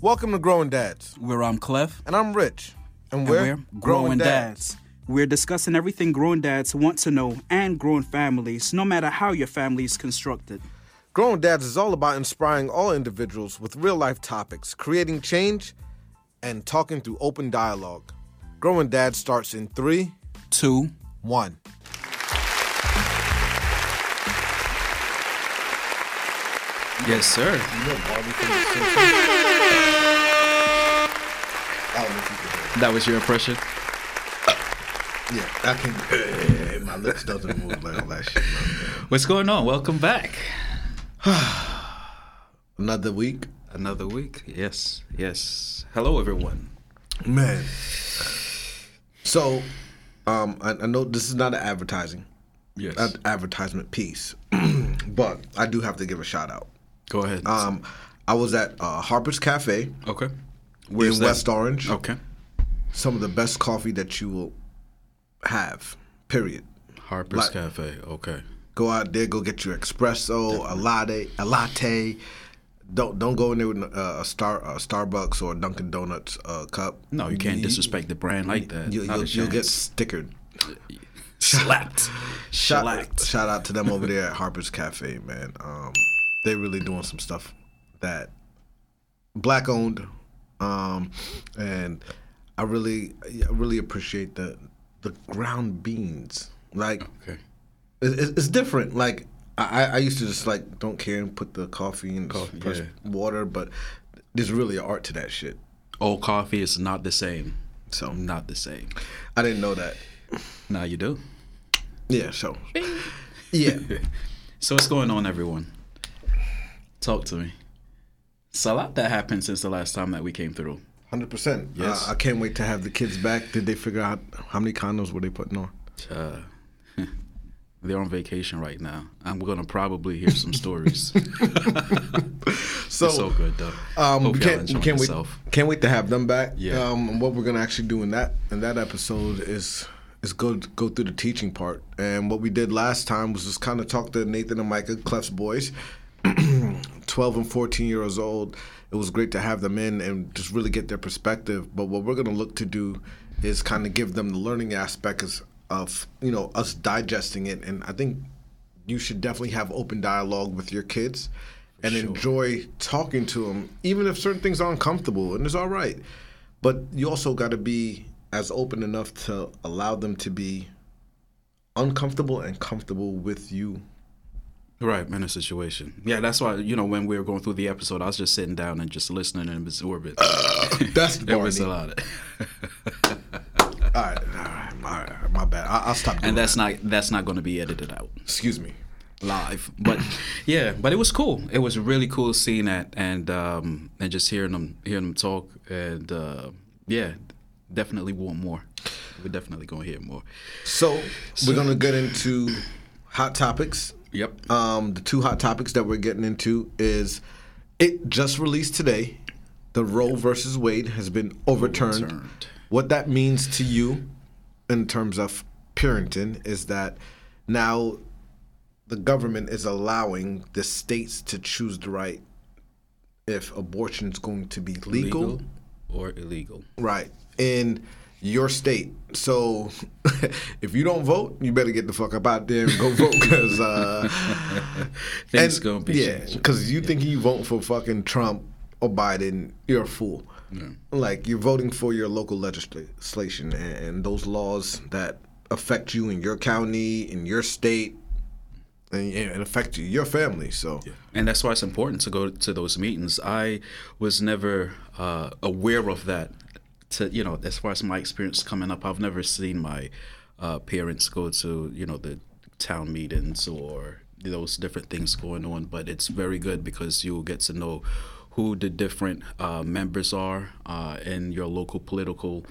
Welcome to Growing Dads, where I'm Clef. and I'm Rich, and And we're, we're Growing Dads. We're discussing everything growing dads want to know and growing families, no matter how your family is constructed. Growing Dads is all about inspiring all individuals with real life topics, creating change, and talking through open dialogue. Growing Dads starts in three, Two, one. Yes, sir. That was your impression. Yeah, I can. my lips doesn't move like all that shit. man. What's going on? Welcome back. Another week, Another week. Yes, yes. Hello, everyone. man. So, um, I, I know this is not an advertising, Yes. an advertisement piece, but I do have to give a shout out. Go ahead. Um, I was at uh, Harper's Cafe okay. in Where's that? West Orange. Okay. Some of the best coffee that you will have. Period. Harper's Like- Cafe. Okay. Go out there, go get your espresso, a latte, a latte. Don't don't go in there with uh, a star a Starbucks or a Dunkin' Donuts uh, cup. No, you can't disrespect the brand like that. You, will you'll get stickered. slapped. Shout, Shellacked. shout out to them over there at Harper's Cafe, man. Um, they really doing some stuff that black owned, um, and I really I really appreciate the the ground beans. Like Okay. it, it- it's different. Like I, I used to just like don't care and put the coffee and Coffee, yeah. water, but there's really an art to that shit. Old coffee is not the same. So Not the same. I didn't know that. Now you do. Yeah. So yeah. So what's going on, everyone? Talk to me. It's a lot that happened since the last time that we came through. Hundred percent. Yes. Uh, I can't wait to have the kids back. Did they figure out how many condoms were they putting on? Uh, they're on vacation right now. I'm gonna probably hear some stories. So, It's so good though. um, Hope we y'all can't, we can't wait. Can't wait to have them back. Yeah. Um, and what we're gonna actually do in that in that episode is is go go through the teaching part. And what we did last time was just kind of talk to Nathan and Micah, Clef's boys, twelve and fourteen years old. It was great to have them in and just really get their perspective. But what we're gonna look to do is kind of give them the learning aspect of you know us digesting it. And I think you should definitely have open dialogue with your kids and enjoy talking to them, even if certain things are uncomfortable, and it's all right. But you also got to be as open enough to allow them to be uncomfortable and comfortable with you. Right, in a situation. Yeah, that's why you know when we were going through the episode, I was just sitting down and just listening and absorbing. That's it was a Barney. lot, All right, all right, all right, my bad. I, I'll stop. Doing and that's that. not that's not going to be edited out. Excuse me. live. But yeah, but it was cool. It was really cool seeing that and um and just hearing them hearing them talk and uh yeah, definitely want more. We're definitely gonna hear more. So we're gonna get into hot topics. Yep. Um, the two hot topics that we're getting into is it just released today. The Roe versus Wade has been overturned. Overturned. What that means to you, in terms of parenting, is that now the government is allowing the states to choose the right if abortion is going to be legal, Legal or illegal. right in your state. So if you don't vote, you better get the fuck up out there and go vote because uh, Things and- gonna be yeah, because you think you vote for fucking Trump or Biden, you're a fool. Like you're voting for your local legislation and, and those laws that affect you in your county, in your state, and, and affect you, your family. So yeah. And that's why it's important to go to those meetings. I was never uh, aware of that. To you know, as far as my experience coming up, I've never seen my uh, parents go to you know the town meetings or those different things going on. But it's very good because you will get to know who the different uh, members are uh, in your local political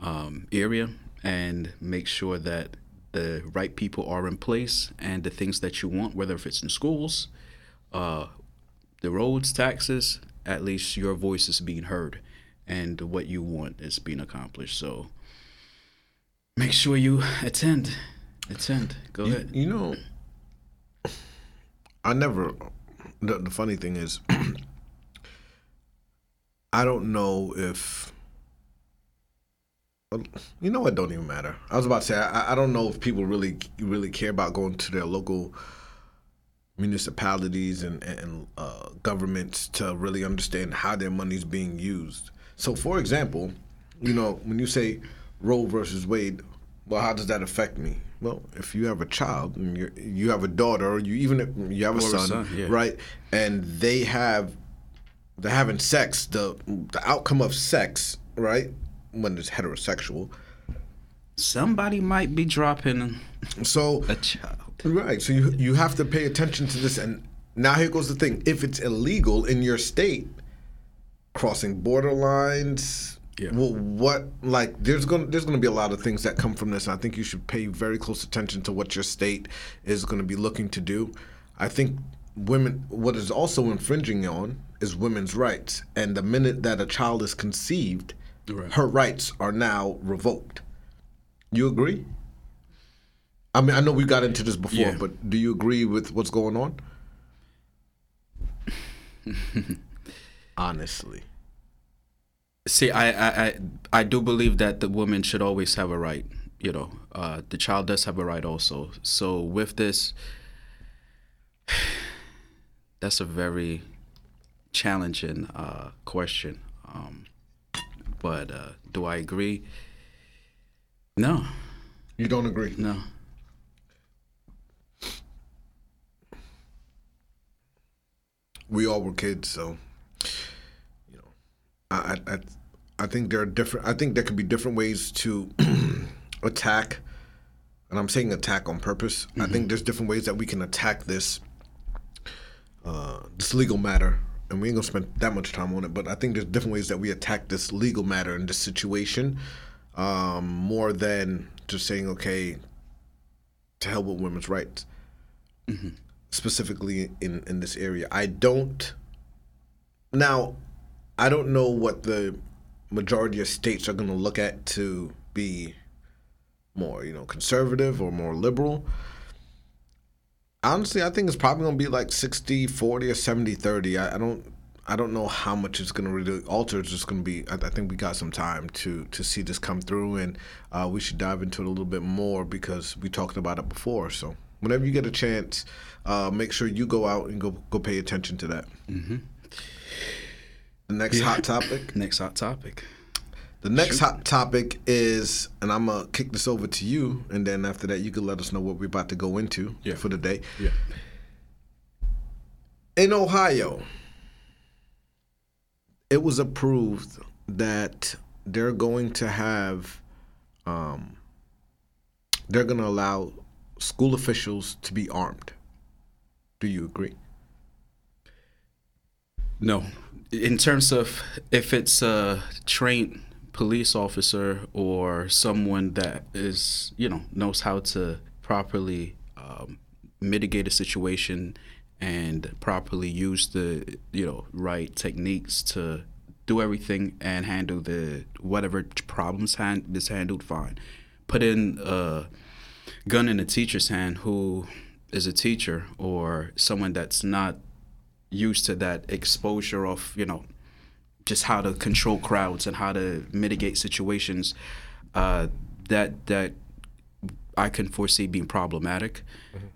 um, area and make sure that the right people are in place and the things that you want, whether if it's in schools, uh, the roads, taxes, at least your voice is being heard and what you want is being accomplished. So make sure you attend. Attend. Go you, ahead. you know, I never. The, the funny thing is, I don't know if. You know what? Don't even matter. I was about to say I, I don't know if people really really care about going to their local municipalities and, and uh, governments to really understand how their money's being used. So, for example, you know, when you say Roe versus Wade, well, how does that affect me? Well, if you have a child and you you have a daughter, or you even you have a son, son, yeah. right, and they have they're having sex, the the outcome of sex, right, when it's heterosexual. Somebody might be dropping So a child. Right. So you you have to pay attention to this. And now here goes the thing: if it's illegal in your state, crossing border lines. Yeah. Well, what like there's gonna there's gonna be a lot of things that come from this. I think you should pay very close attention to what your state is gonna be looking to do. I think women what is also infringing on is women's rights. And the minute that a child is conceived, Right. her rights are now revoked. You agree? I mean, I know we got into this before, Yeah. but do you agree with what's going on? Honestly. See, I, I, I, I do believe that the woman should always have a right. You know, uh, the child does have a right also. So with this, that's a very challenging uh, question. Um, but uh, do I agree? No, You don't agree? no. We all were kids, so you know, I, I, I- think there are different. I think there could be different ways to attack, and I'm saying attack on purpose. I think there's different ways that we can attack this, uh, this legal matter, and we ain't gonna spend that much time on it. But I think there's different ways that we attack this legal matter in this situation, um, more than just saying, okay, to hell with women's rights specifically in in this area. I don't now I don't know what the majority of states are going to look at to be more, you know, conservative or more liberal. Honestly, I think it's probably going to be like 60 40 or 70 30. I, I don't I don't know how much it's going to really alter. It's just going to be. I, I think we got some time to to see this come through, and uh, we should dive into it a little bit more because we talked about it before. So whenever you get a chance, uh, make sure you go out and go go pay attention to that. Mm-hmm. The next hot topic. Next hot topic. The next hot topic is, and I'm gonna kick this over to you, and then after that, you can let us know what we're about to go into Yeah. for the day. Yeah. In Ohio, it was approved that they're going to have, um, they're going to allow school officials to be armed. Do you agree? No. In terms of if it's a trained police officer or someone that is, you know, knows how to properly um, mitigate a situation and properly use the, you know, right techniques to do everything and handle the whatever problems hand, is handled fine. Put in a gun in a teacher's hand who is a teacher or someone that's not used to that exposure of you know just how to control crowds and how to mitigate situations uh, that that I can foresee being problematic.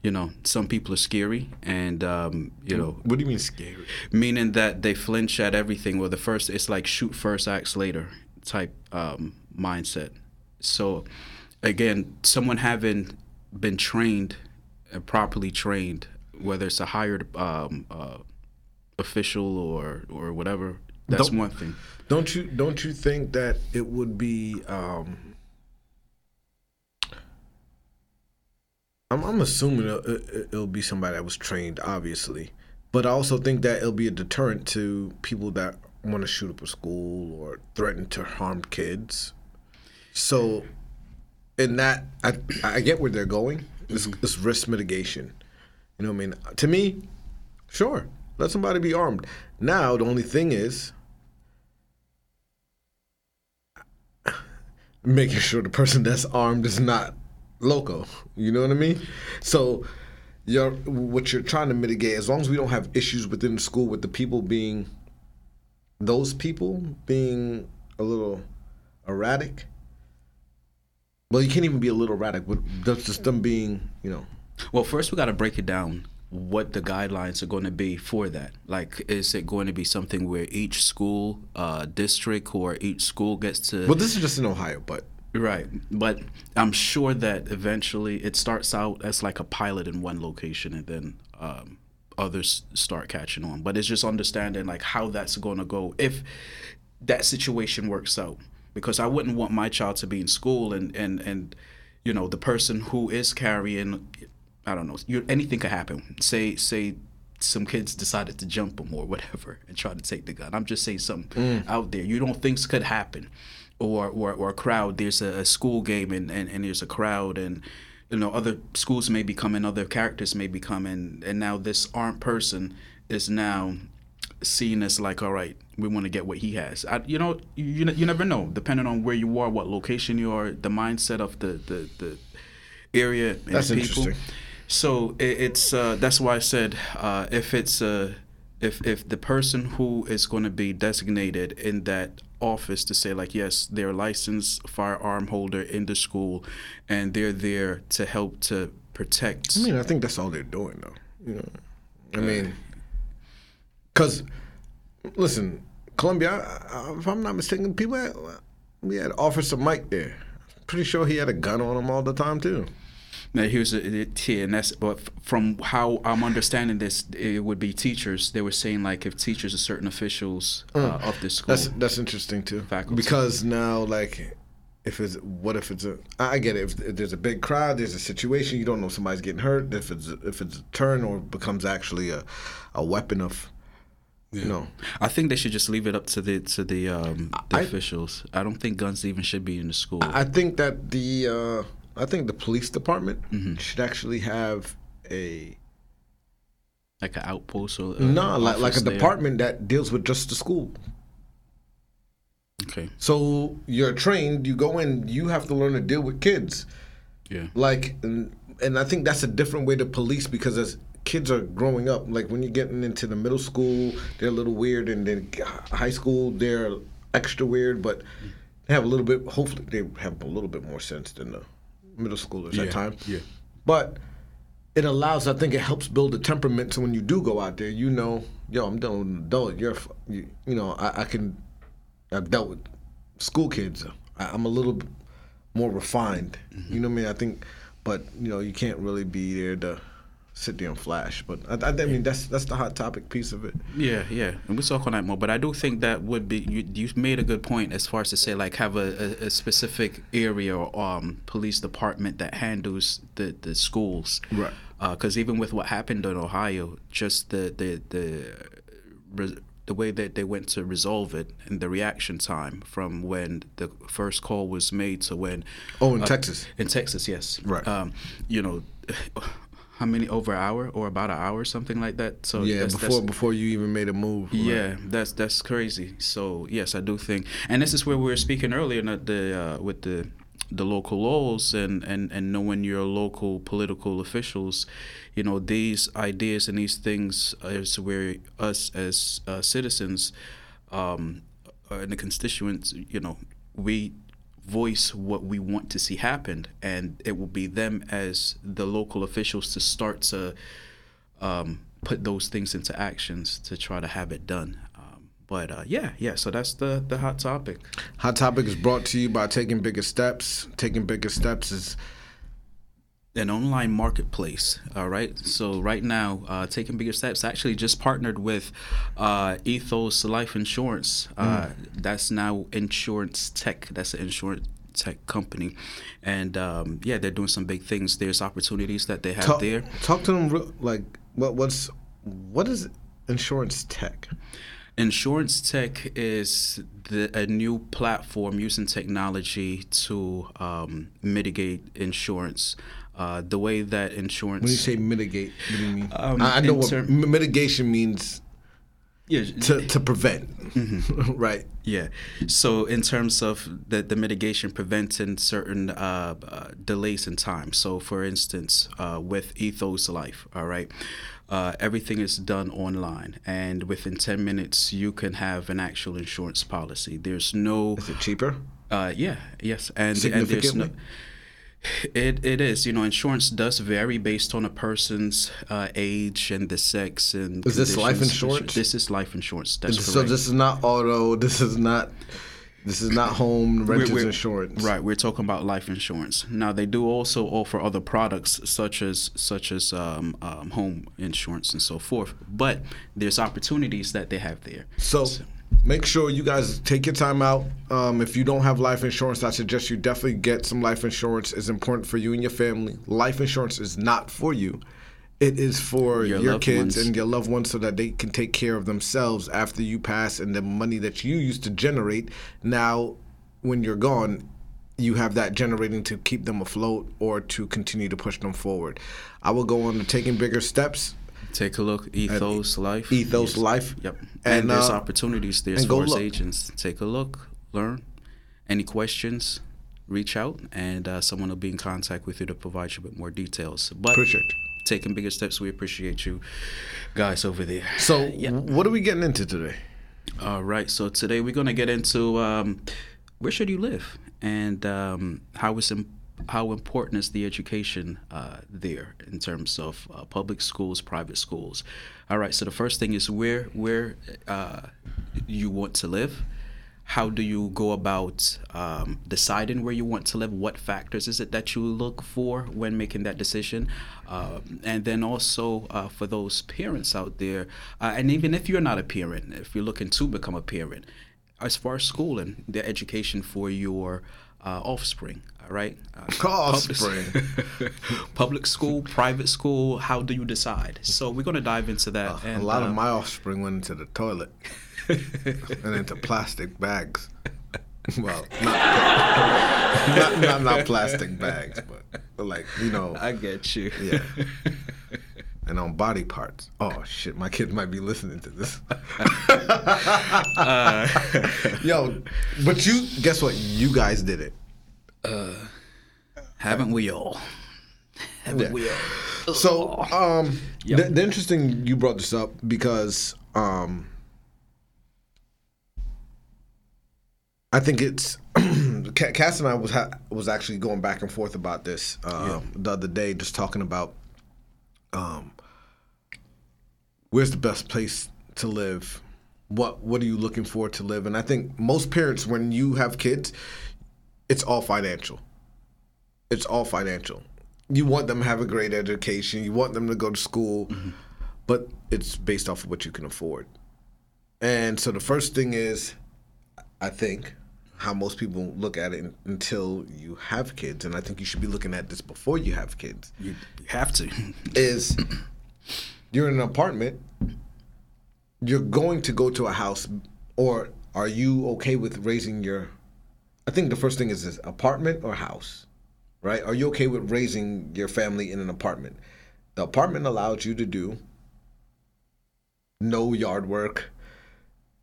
You know, some people are scary, and um, you know, What do you mean scary? meaning that they flinch at everything. Well, the first it's like shoot first, act later type um, mindset. So, again, someone having been trained, uh, properly trained, whether it's a hired um, uh, official or or whatever, that's Don't- one thing. Don't you don't you think that it would be? Um, I'm, I'm assuming it'll, it- it'll be somebody that was trained, obviously, but I also think that it'll be a deterrent to people that want to shoot up a school or threaten to harm kids. So, in that, I I get where they're going. It's, it's risk mitigation. You know what I mean? To me, sure, let somebody be armed. Now the only thing is making sure the person that's armed is not loco. You know what I mean? So you're what you're trying to mitigate, as long as we don't have issues within the school with the people being those people being a little erratic. Well, you can't even be a little erratic, that's just them being, you know. Well, first we got to break it down what the guidelines are going to be for that. Like, is it going to be something where each school uh, district or each school gets to? Well, this is just in Ohio, but Right, but I'm sure that eventually it starts out as like a pilot in one location, and then um, others start catching on. But it's just understanding like how that's going to go if that situation works out. Because I wouldn't want my child to be in school and and and you know the person who is carrying, I don't know, you, anything could happen. Say say some kids decided to jump him or whatever and try to take the gun. I'm just saying something mm. out there. You don't think could happen or or, or a crowd. There's a, a school game and, and, and there's a crowd and you know other schools may be coming, other characters may be coming, and now this armed person is now seen as like, all right, we want to get what he has. I, you know, you you never know, depending on where you are, what location you are, the mindset of the the, the area and That's the people. interesting. So it, it's uh, that's why I said uh, if it's uh, if if the person who is going to be designated in that office to say like yes they're a licensed firearm holder in the school and they're there to help to protect I mean, I think that's all they're doing, though. You know, I mean, because listen, Columbia. If I'm not mistaken, people had, we had Officer Mike there. Pretty sure he had a gun on him all the time too. Now here's a, it here, and that's but from how I'm understanding this, it would be teachers. They were saying like if teachers are certain officials uh, of the school. That's that's interesting too. Faculty. Because now, like, if it's what if it's a I get it. If, if there's a big crowd, there's a situation you don't know somebody's getting hurt. If it's if it's a turn or becomes actually a a weapon of, you know, I think they should just leave it up to the to the um, the I- officials. I don't think guns even should be in the school. I think that the uh, I think the police department Mm-hmm. should actually have a like an outpost or no like like a there. department that deals with just the school. Okay. So you're trained. You go in. You have to learn to deal with kids. Yeah. like and, and i think that's a different way to police because as kids are growing up like when you're getting into the middle school they're a little weird and then high school they're extra weird but they have a little bit hopefully they have a little bit more sense than the middle schoolers at times yeah. but it allows i think it helps build a temperament so when you do go out there you know yo i'm dealing with an adult. You're you, you know I, I can i've dealt with school kids. I, i'm a little more refined. Mm-hmm. You know what i mean? I think but you know you can't really be there to sit there and flash but i, I, I mean that's that's the hot topic piece of it Yeah, yeah, and we'll talk on that more. But I do think that would be you. You made a good point as far as to say like have a, a, a specific area or um, police department that handles the the schools. Right. Because even with what happened in Ohio, just the the the the way that they went to resolve it and the reaction time from when the first call was made to when oh in texas in Texas, yes. Right. Um, you know, how many over an hour or about an hour, something like that. So yeah that's, before that's, before you even made a move right? yeah, that's that's crazy. So yes, I do think, and this is where we were speaking earlier, not the uh, with the the local laws and, and, and knowing your local political officials, you know these ideas and these things is where us as uh, citizens, um, and the constituents, you know, we voice what we want to see happen, and it will be them as the local officials to start to um, put those things into actions to try to have it done. Um, but uh, yeah, yeah. So that's the the hot topic. Hot Topic is brought to you by Taking Bigger Steps. Taking Bigger Steps is An online marketplace. All right. So right now, uh, taking bigger steps. Actually, just partnered with uh, Ethos Life Insurance. Uh, That's now Insurance Tech. That's an insurance tech company, and um, yeah, they're doing some big things. There's opportunities that they have talk, there. talk to them like what what's what is insurance tech? Insurance Tech is the, a new platform using technology to um, mitigate insurance. Uh, the way that insurance. When you say mitigate, what do you mean? Um, I, I know what term- mitigation means yeah, to to prevent, Mm-hmm. right? Yeah. So in terms of the, the mitigation, preventing certain uh, uh, delays in time. So for instance, uh, with Ethos Life, all right, Uh, everything is done online, and within 10 minutes, you can have an actual insurance policy. There's no. Is it cheaper? Uh, yeah, yes, and and there's no. It it is. You know, insurance does vary based on a person's uh, age and the sex and. Is this life insurance? This is life insurance. That's so correct. this is not auto. This is not. This is not home renters We're- we're- insurance. Right, we're talking about life insurance. Now they do also offer other products such as such as um, um, home insurance and so forth. But there's opportunities that they have there. So make sure you guys take your time out. Um, if you don't have life insurance, I suggest you definitely get some life insurance. It's important for you and your family. Life insurance is not for you. It is for Your your, kids ones. and your loved ones so that they can take care of themselves after you pass and the money that you used to generate now when you're gone you have that generating to keep them afloat or to continue to push them forward. I will go on to taking bigger steps. Take a look, Ethos Life. Ethos Life. Yep. And, And, there's uh, opportunities there for and go far as look. agents. Take a look, learn. Any questions, reach out, and uh, someone will be in contact with you to provide you with more details. But Appreciate taking bigger steps, we appreciate you guys over there. So, what are we getting into today? All right. So today we're going to get into um, where should you live and um, how is im- how important is the education uh, there in terms of uh, public schools, private schools. All right. So the first thing is where where uh, you want to live. How do you go about um, deciding where you want to live? What factors is it that you look for when making that decision? Um, and then also uh, for those parents out there, uh, and even if you're not a parent, if you're looking to become a parent, as far as schooling, the education for your uh, offspring, right? Uh, public- Offspring. Public school, private school, how do you decide? So we're going to dive into that. a and, lot uh, of my offspring went into the toilet and into plastic bags. Well, not, not, not, not plastic bags, but like, you know, I get you. yeah. And on body parts. Oh, shit, my kids might be listening to this. Yo, but you, guess what? You guys did it. Haven't we all? Haven't Yeah. we all? So, um, the, the interesting you brought this up because um, I think it's Cass and I was ha- was actually going back and forth about this uh, the other day, just talking about um, where's the best place to live. What what are you looking for to live? And I think most parents, when you have kids, it's all financial it's all financial. You want them to have a great education. You want them to go to school, mm-hmm. but it's based off of what you can afford. And so the first thing is, I think, how most people look at it until you have kids, and I think you should be looking at this before you have kids, You have to. is you're in an apartment, you're going to go to a house, or are you okay with raising your? I think the first thing is this apartment or house, right? Are you okay with raising your family in an apartment? The apartment allows you to do no yard work.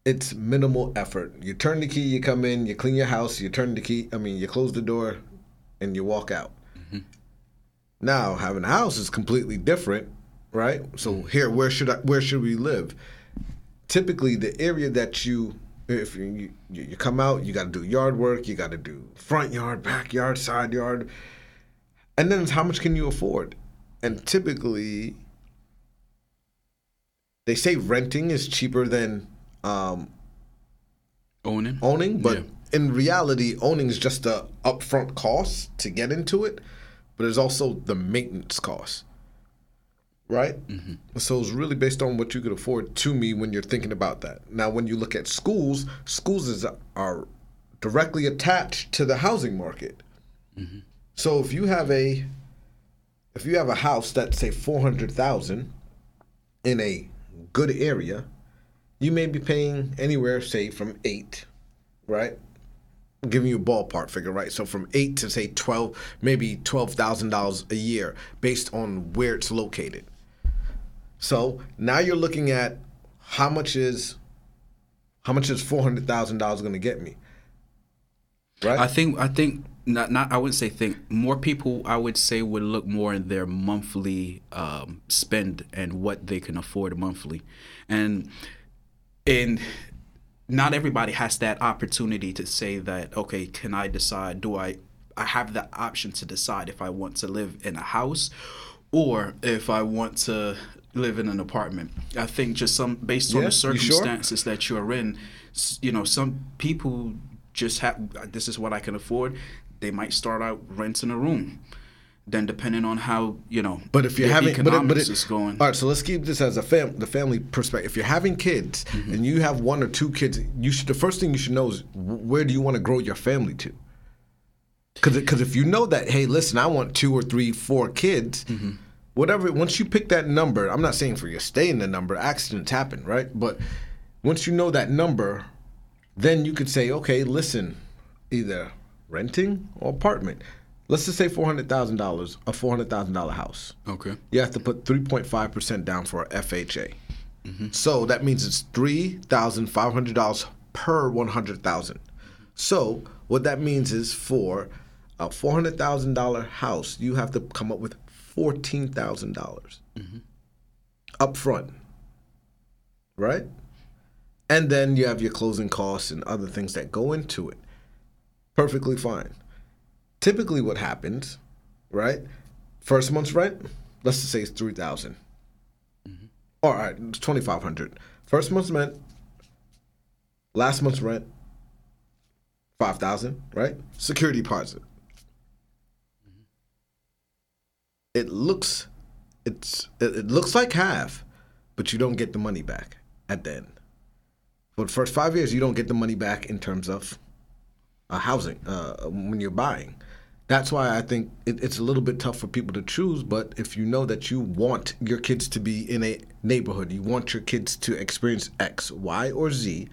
It's minimal effort. You turn the key, you come in, you clean your house, you turn the key, I mean, you close the door and you walk out. Mm-hmm. Now, having a house is completely different, right? So mm-hmm. here, where should I, where should we live? Typically, the area that you, if you you, you come out, you got to do yard work, you got to do front yard, backyard, side yard, and then it's how much can you afford? And typically, they say renting is cheaper than um, Owning. owning, but Yeah. in reality, owning is just the upfront cost to get into it, but it's also the maintenance cost, right? Mm-hmm. So it's really based on what you could afford to me when you're thinking about that. Now, when you look at schools, schools is, are directly attached to the housing market. Mm-hmm. So if you have a if you have a house that's say four hundred thousand in a good area, you may be paying anywhere, say, from eight, right? I'm giving you a ballpark figure, right? So from eight to say twelve, maybe twelve thousand dollars a year, based on where it's located. So now you're looking at how much is how much is four hundred thousand dollars going to get me, right? I think I think not not I wouldn't say think more people I would say would look more in their monthly um, spend and what they can afford monthly, and and not everybody has that opportunity to say that okay can I decide do I I have the option to decide if I want to live in a house or if I want to live in an apartment. I think just some based on Yeah, the you sure? circumstances that you're in, you know, some people just have this is what I can afford. They might start out renting a room. Then depending on how, you know, But if you're having, but it, but it, is going. all right. So let's keep this as a fam, the family perspective. If you're having kids Mm-hmm. and you have one or two kids, you should. The first thing you should know is where do you want to grow your family to? Because because if you know that, hey, listen, I want two or three, four kids. Mm-hmm. Whatever. Once you pick that number, I'm not saying for you stay in the number. Accidents happen, right? But once you know that number, then you could say, okay, listen, either renting or apartment. Let's just say four hundred thousand dollars, a four hundred thousand dollar house okay. you have to put 3.5% down for FHA. Mm-hmm. So that means it's $3,500 per 100,000. So what that means is for a $400,000 house, you have to come up with $14,000 mm-hmm. up front. Right? And then you have your closing costs and other things that go into it. Perfectly fine. Typically what happens, right? First month's rent, let's just say it's three thousand. Mm-hmm. All right, it's twenty five hundred. First month's rent, last month's rent, five thousand, right? Security deposit. It looks, it's it, looks like half, but you don't get the money back at the end. For the first five years, you don't get the money back in terms of uh, housing uh, when you're buying. That's why I think it, it's a little bit tough for people to choose. But if you know that you want your kids to be in a neighborhood, you want your kids to experience X, Y, or Z,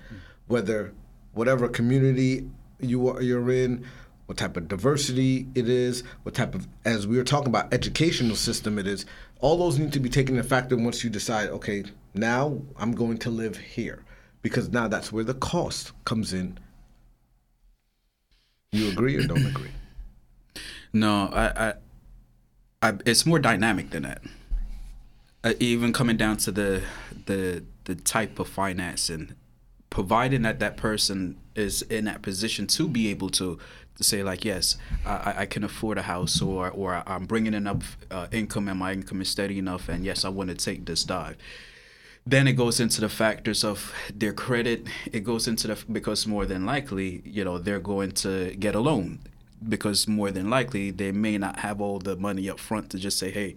whether whatever community you are you're in, what type of diversity it is, what type of as we were talking about educational system it is. All those need to be taken into factor once you decide. Okay, now I'm going to live here because now that's where the cost comes in. You agree or don't agree? No, I, I, I it's more dynamic than that. Uh, even coming down to the the the type of financing, providing that that person is in that position to be able to say like, yes, I, I- I can afford a house, or or I'm bringing enough uh, income and my income is steady enough, and yes, I want to take this dive. Then it goes into the factors of their credit. It goes into the because more than likely, you know, they're going to get a loan because more than likely they may not have all the money up front to just say, hey,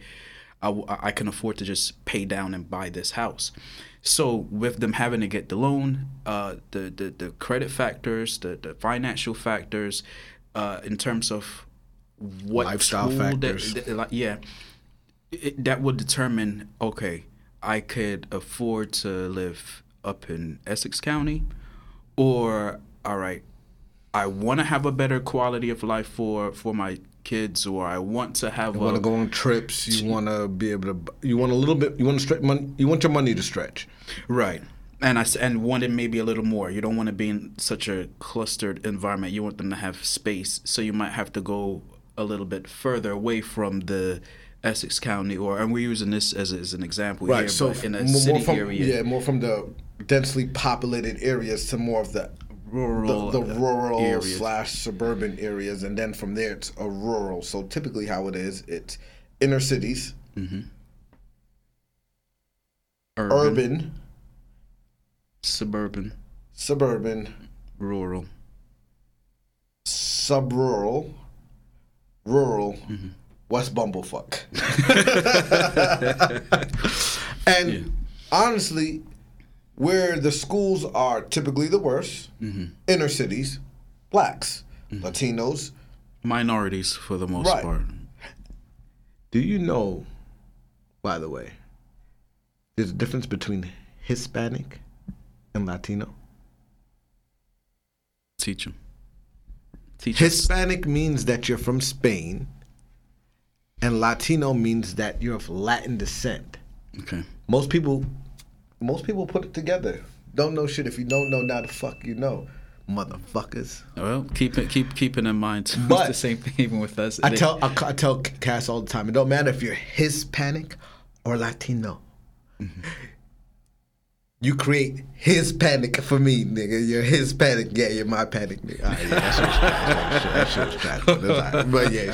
I, I can afford to just pay down and buy this house. So with them having to get the loan, uh, the, the the credit factors, the the financial factors, uh, in terms of what Lifestyle that- factors. that- like, yeah, it, that would determine okay i could afford to live up in essex county or all right i want to have a better quality of life for for my kids or i want to have You want to go on trips. You want to be able to. You want a little bit. You want to stretch money. You want your money to stretch. right and I and wanted maybe a little more. You don't want to be in such a clustered environment. You want them to have space, so you might have to go a little bit further away from the Essex County, or and we're using this as, as an example Right. here, so in a more, city from area. yeah, more from the densely populated areas to more of the rural the, the uh, rural areas. slash suburban areas, and then from there it's a rural. So typically, how it is, it's inner cities, mm-hmm. urban, urban, suburban, suburban, rural. sub-rural, rural, mm-hmm. West Bumblefuck. and honestly, where the schools are typically the worst, mm-hmm. inner cities, blacks, mm-hmm. Latinos. Minorities for the most Right. part. Do you know, by the way, there's a difference between Hispanic and Latino? Teach them. Teach us. Hispanic means that you're from Spain, and Latino means that you're of Latin descent. Okay. Most people, most people put it together. Don't know shit. If you don't know now, the fuck you know. motherfuckers. Well, keep it, keep keeping in mind. But- it's the same thing even with us. I tell I, I tell Cass all the time. It don't matter if you're Hispanic or Latino. Mm-hmm. You create his panic for me, nigga. You're his panic. Yeah, you're my panic, nigga. All right, yeah, that shit was trash. That shit was trash. That shit was trash. But yeah,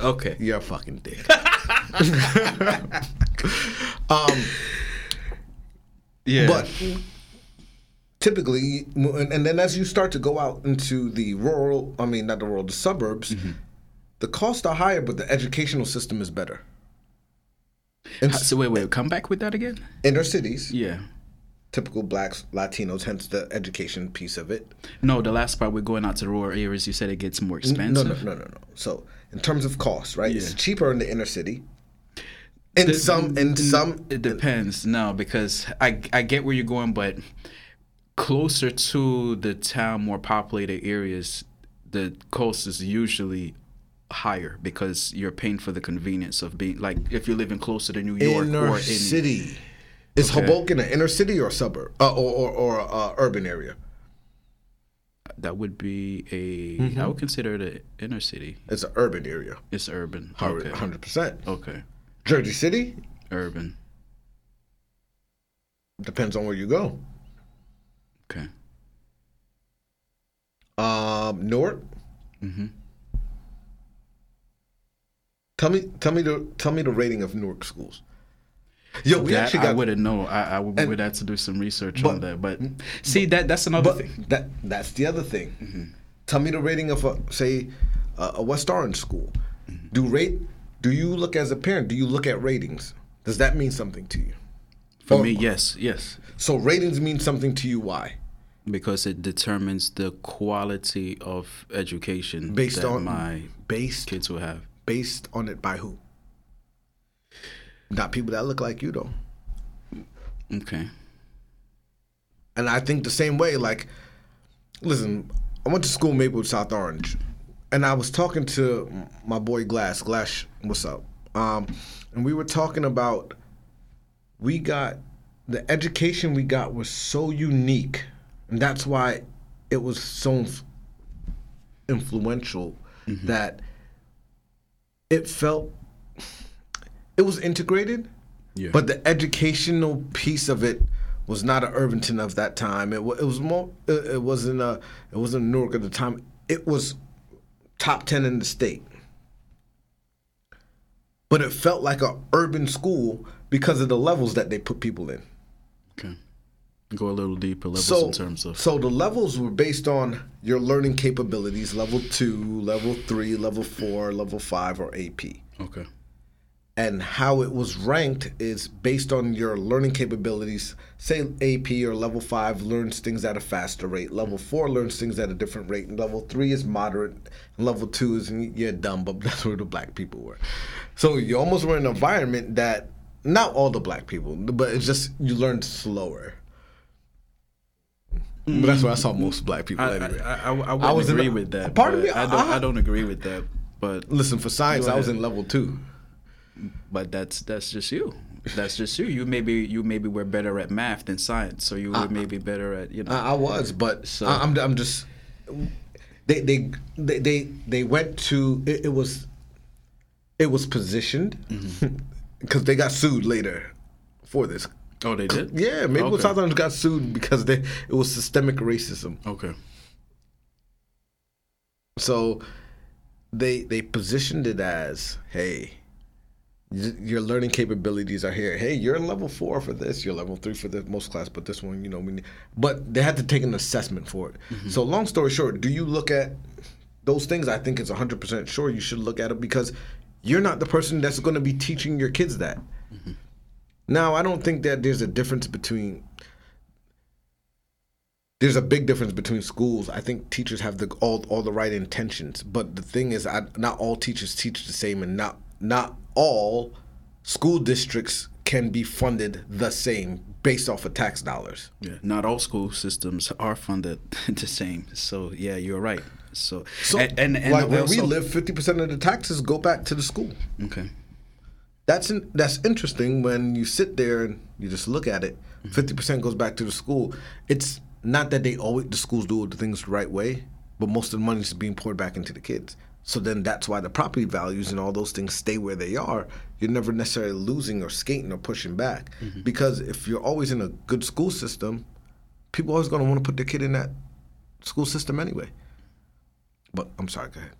okay. you're a fucking dick. um, Yeah. But typically, and and then as you start to go out into the rural, I mean, not the rural, the suburbs, the costs are higher, but the educational system is better. Uh, so wait, wait, come back with that again. inner cities, Yeah. typical blacks, Latinos, hence the education piece of it. No, the last part we're going out to rural areas. You said it gets more expensive. no, no, no, no. So in terms of cost, right? It's cheaper in the inner city. In The- some, in some, it depends. No, because I I get where you're going, but closer to the town, more populated areas, the cost is usually higher because you're paying for the convenience of being like if you're living closer to New York inner or in city. Is Okay. Hoboken an inner city or suburb, uh, or or, or uh, urban area? that would be a Mm-hmm. I would consider it an inner city. It's an urban area. It's urban. Hundred Okay. percent. Okay. Jersey City Urban. depends on where you go. Okay. Um, Newark. Mhm. Tell me, tell me the tell me the rating of Newark schools. Yo, we that actually I wouldn't know. I, I would, And- have to do some research but- on that. But see, that that's another but thing. that that's the other thing. Mm-hmm. Tell me the rating of a say uh, a West Orange school. Mm-hmm. Do rate? Do you look as a parent? Do you look at ratings? Does that mean something to you? For Or- me, yes, yes, So ratings mean something to you. Why? because it determines the quality of education Based that on my based kids will have. Based on it by who? Not people that look like you though. Okay. And I think the same way, like, listen, I went to school in Maplewood, South Orange, and I was talking to my boy Glass. Glass, what's up? Um, and we were talking about we got the education we got was so unique, and that's why it was so inf- influential that it felt it was integrated Yeah. but the educational piece of it was not a Irvington of that time. It, it was more. It, it wasn't a. It wasn't Newark at the time. It was top ten in the state. But it felt like a urban school because of the levels that they put people in. Okay. Go a little deeper levels So, in terms of so the levels were based on your learning capabilities: level two, level three, level four, level five, or AP. okay. and how it was ranked is based on your learning capabilities. Say AP or level five learns things at a faster rate. Level four learns things at a different rate. And level three is moderate. And level two is you're dumb, but that's where the black people were. So you almost were in an environment that not all the black people, but it's just you learned slower. But that's where I saw most black people I, anyway. I, I, I wouldn't I was in agree the- with that. Pardon but me, I don't. I- I don't agree with that. But Listen, for science, I was in level two. but that's that's just you. That's just you. You maybe you maybe were better at math than science, so you were maybe better at you know. I, I was, but So- I, I'm I'm just they they they they, they went to it, it was it was positioned mm-hmm. because they got sued later for this. Oh, they did. Yeah, maybe Okay. Got sued because they it was systemic racism. Okay. So they they positioned it as, hey, your learning capabilities are here. Hey, you're level four for this. You're level three for the most class, but this one, you know, we need. But they had to take an assessment for it. Mm-hmm. So, long story short, do you look at those things? I think it's 100 percent sure you should look at it because you're not the person that's going to be teaching your kids that. Mm-hmm. Now, I don't think that there's a difference between there's a big difference between schools. I think teachers have the all all the right intentions, but the thing is, I, not all teachers teach the same, and not not all school districts can be funded the same based off of tax dollars. Yeah. Not all school systems are funded the same. So yeah, you're right. So, So, and and, and like where we live, fifty percent of the taxes go back to the school. Okay. That's in, that's interesting when you sit there and you just look at it. 50 percent goes back to the school. It's not that they always the schools do the things the right way, but most of the money is being poured back into the kids. So then that's why the property values and all those things stay where they are. You're never necessarily losing or skating or pushing back. Mm-hmm. Because if you're always in a good school system, people are always going to want to put their kid in that school system anyway. But I'm sorry, go ahead.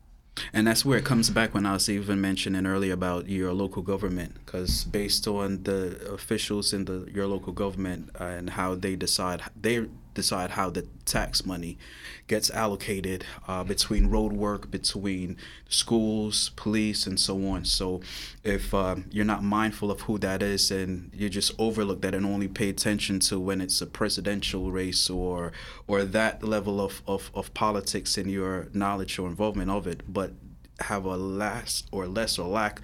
And that's where it comes back when I was even mentioning earlier about your local government, because based on the officials in the your local government uh, and how they decide, they decide how the tax money gets allocated uh, between road work, between schools, police, and so on. So if uh, you're not mindful of who that is and you just overlook that and only pay attention to when it's a presidential race or or that level of, of, of politics in your knowledge or involvement of it, but have a less or less or lack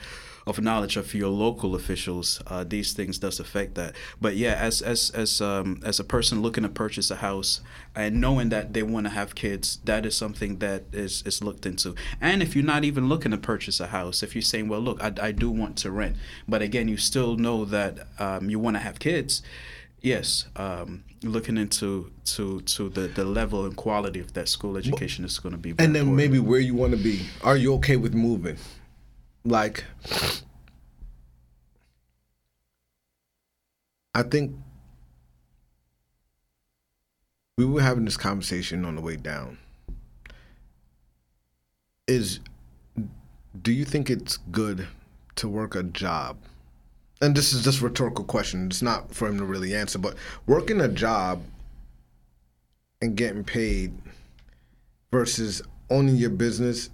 of knowledge of your local officials, uh, these things does affect that. But yeah, as as as um, as a person looking to purchase a house and knowing that they want to have kids, that is something that is is looked into. And if you're not even looking to purchase a house, if you're saying, well, look, I, I do want to rent, but again, you still know that um, you want to have kids. Yes, um, looking into to to the, the level and quality of that school education is going to be. and then important. maybe where you want to be. Are you okay with moving? Like I think we were having this conversation on the way down. Is do you think it's good to work a job? And this is just rhetorical question. It's not for him to really answer, but working a job and getting paid versus owning your business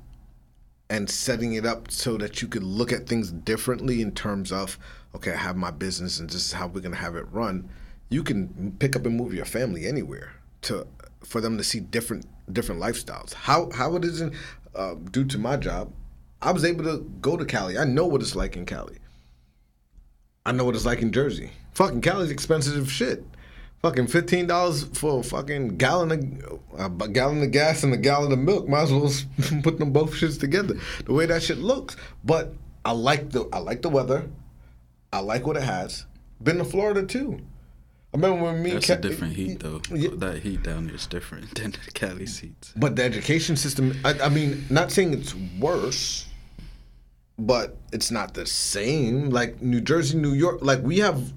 and setting it up so that you could look at things differently in terms of okay i have my business and this is how we're going to have it run. You can pick up and move your family anywhere to for them to see different different lifestyles. How how it isn't uh, due to my job i was able to go to cali. I know what it's like in cali. I know what it's like in jersey. Fucking cali's expensive shit fucking fifteen dollars for a fucking gallon of a gallon of gas and a gallon of milk. Might as well put them both shits together. The way that shit looks, but I like the I like the weather. I like what it has. Been to Florida too. I remember when me. That's Ca- a different heat though. Yeah. That heat down there is different than the Cali heat. But the education system. I, I mean, not saying it's worse but it's not the same. Like New Jersey, New York, like we have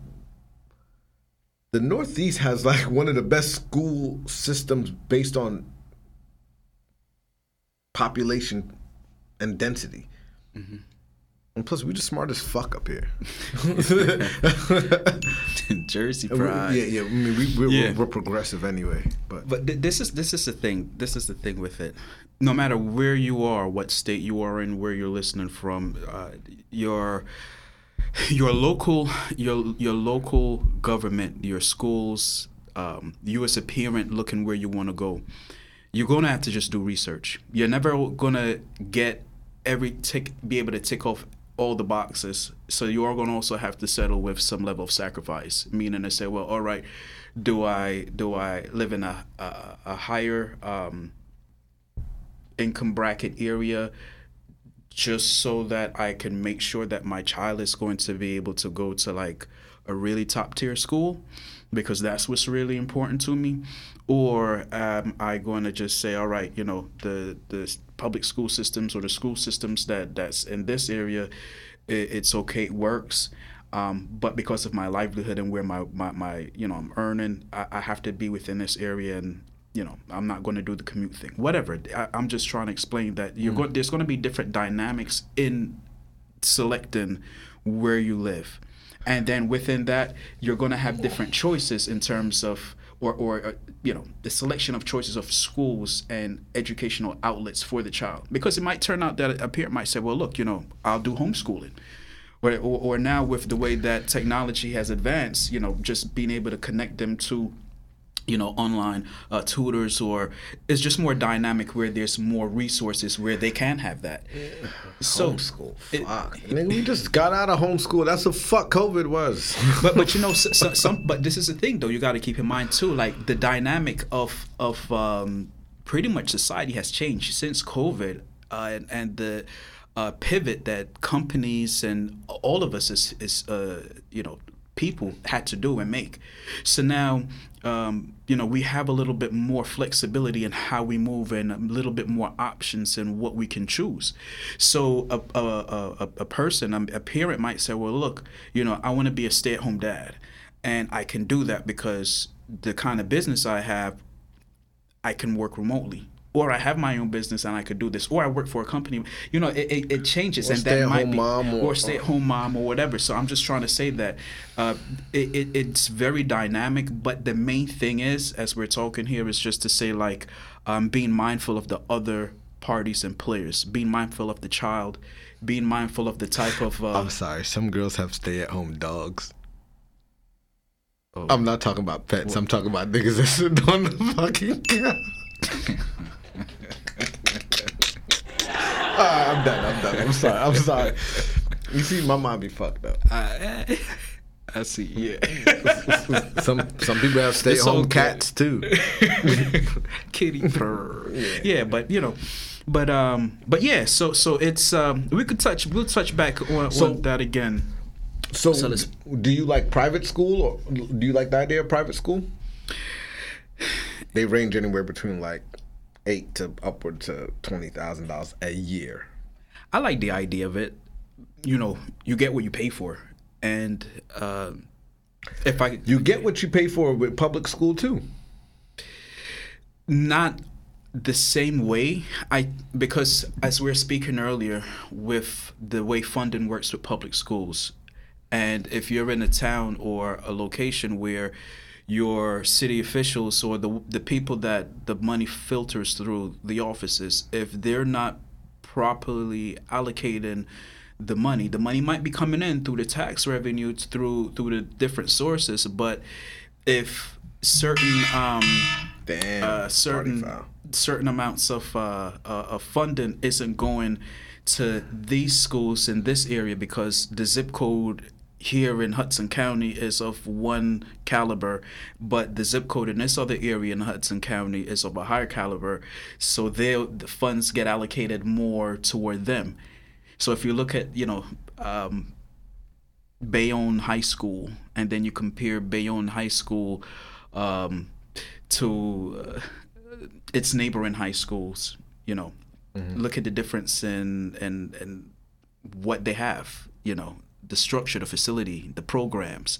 the Northeast has like one of the best school systems based on population and density. Mm-hmm. And plus, we're just smart as fuck up here. Jersey pride. Yeah, yeah. I mean, we, we're, yeah. We're, we're, progressive anyway. But but th- this is this is the thing. This is the thing with it. No matter where you are, what state you are in, where you're listening from, uh, your your local your your local government, your schools, um, you as a parent looking where you want to go, you're gonna have to just do research. You're never gonna get every tick be able to tick off all the boxes. So you are gonna also have to settle with some level of sacrifice, meaning to say, well, all right, do I do I live in a a, a higher um, income bracket area? Just so that I can make sure that my child is going to be able to go to like a really top tier school because that's what's really important to me or am I going to just say all right you know the the public school systems or the school systems that that's in this area it, it's okay it works. Um, but because of my livelihood and where my, my, my you know I'm earning I, I have to be within this area and you know, I'm not going to do the commute thing. Whatever. I, am just trying to explain that you're mm. going. There's going to be different dynamics in selecting where you live, and then within that, you're going to have different choices in terms of. Or, or uh, you know the selection of choices of schools and educational outlets for the child because it might turn out that a parent might say well look you know i'll do homeschooling or, or, or now with the way that technology has advanced you know just being able to connect them to you know online uh, tutors or it's just more dynamic where there's more resources where they can have that. So homeschool it, fuck. it, we just got out of homeschool. That's what fuck covid was. But but you know so, so, some but this is the thing though you got to keep in mind too like the dynamic of of um, pretty much society has changed since covid uh, and, and the uh, pivot that companies and all of us is, is uh, you know people had to do and make. So now, um, you know, we have a little bit more flexibility in how we move and a little bit more options in what we can choose. So a, a, a, a person, um, a parent might say, well, look, you know, I want to be a stay at home dad. And I can do that because the kind of business I have, I can work remotely or I have my own business and I could do this, or I work for a company. You know, it, it, it changes, or and that might be, mom or, or stay at home mom or whatever. So I'm just trying to say that uh, it, it, it's very dynamic. But the main thing is, as we're talking here, is just to say like um, being mindful of the other parties and players, being mindful of the child, being mindful of the type of. Uh, I'm sorry, some girls have stay at home dogs. Oh. I'm not talking about pets. What? I'm talking about niggas that sit on the fucking couch. I'm done. I'm done. I'm sorry. I'm sorry. You see, my mind be fucked up. I, I see. Yeah. some some people have stay at home cats too. Kitty purr. Yeah. yeah, but you know, but um, but yeah. So so it's um, we could touch. We'll touch back on, so, on that again. So, so do you like private school, or do you like the idea of private school? They range anywhere between like eight to upward to twenty thousand dollars a year. I like the idea of it. You know, you get what you pay for, and uh, if I you get what you pay for with public school too. Not the same way i because as we were speaking earlier with the way funding works with public schools and if you're in a town or a location where your city officials or the the people that the money filters through the offices if they're not properly allocating the money the money might be coming in through the tax revenue through through the different sources but if certain um Damn, uh, certain certain amounts of uh, uh, of funding isn't going to these schools in this area because the zip code here in Hudson County is of one caliber, but the zip code in this other area in Hudson County is of a higher caliber. So the funds get allocated more toward them. So if you look at you know um, Bayonne High School, and then you compare Bayonne High School um, to uh, its neighboring high schools, you know, mm-hmm. look at the difference in in in what they have. You know, the structure, the facility, the programs.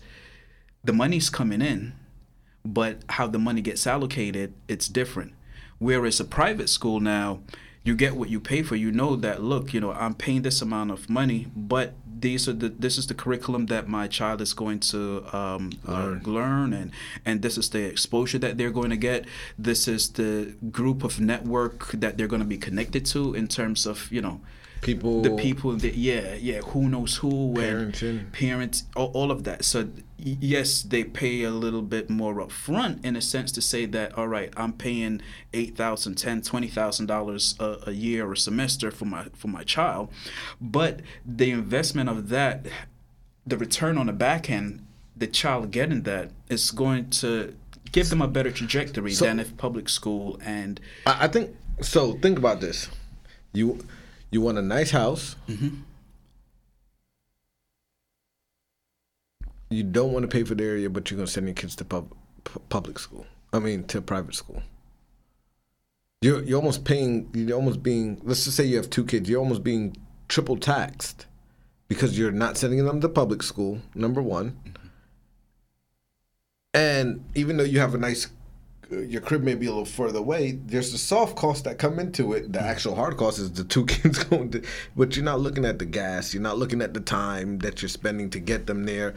The money's coming in, but how the money gets allocated, it's different. Whereas a private school now, you get what you pay for. You know that look, you know, I'm paying this amount of money, but these are the this is the curriculum that my child is going to um, learn. learn, and and this is the exposure that they're going to get. This is the group of network that they're going to be connected to in terms of you know people. The people that yeah yeah who knows who parenting. parents all, all of that. So yes they pay a little bit more up front in a sense to say that all right i'm paying eight thousand ten twenty thousand dollars a year or a semester for my for my child. But the investment of that the return on the back end the child getting that is going to give them a better trajectory so, than if public school and I, I think so think about this. You you want a nice house. Mm-hmm. You don't want to pay for the area, but you're gonna send your kids to pub, public school. I mean, to private school. You're you're almost paying. You're almost being. Let's just say you have two kids. You're almost being triple taxed because you're not sending them to public school. Number one. Mm-hmm. And even though you have a nice your crib may be a little further away. There's the soft costs that come into it. The mm. actual hard cost is the two kids going to, but you're not looking at the gas. You're not looking at the time that you're spending to get them there.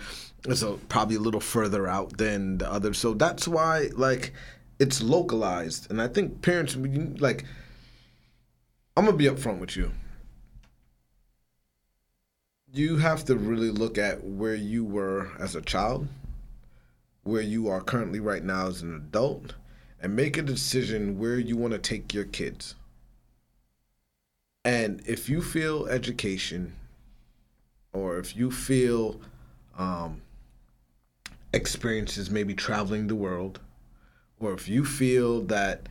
It's a, probably a little further out than the other. So that's why, like, it's localized. And I think parents, like, I'm gonna be upfront with you. You have to really look at where you were as a child, where you are currently right now as an adult and make a decision where you want to take your kids. And if you feel education, or if you feel um, experiences, maybe traveling the world, or if you feel that,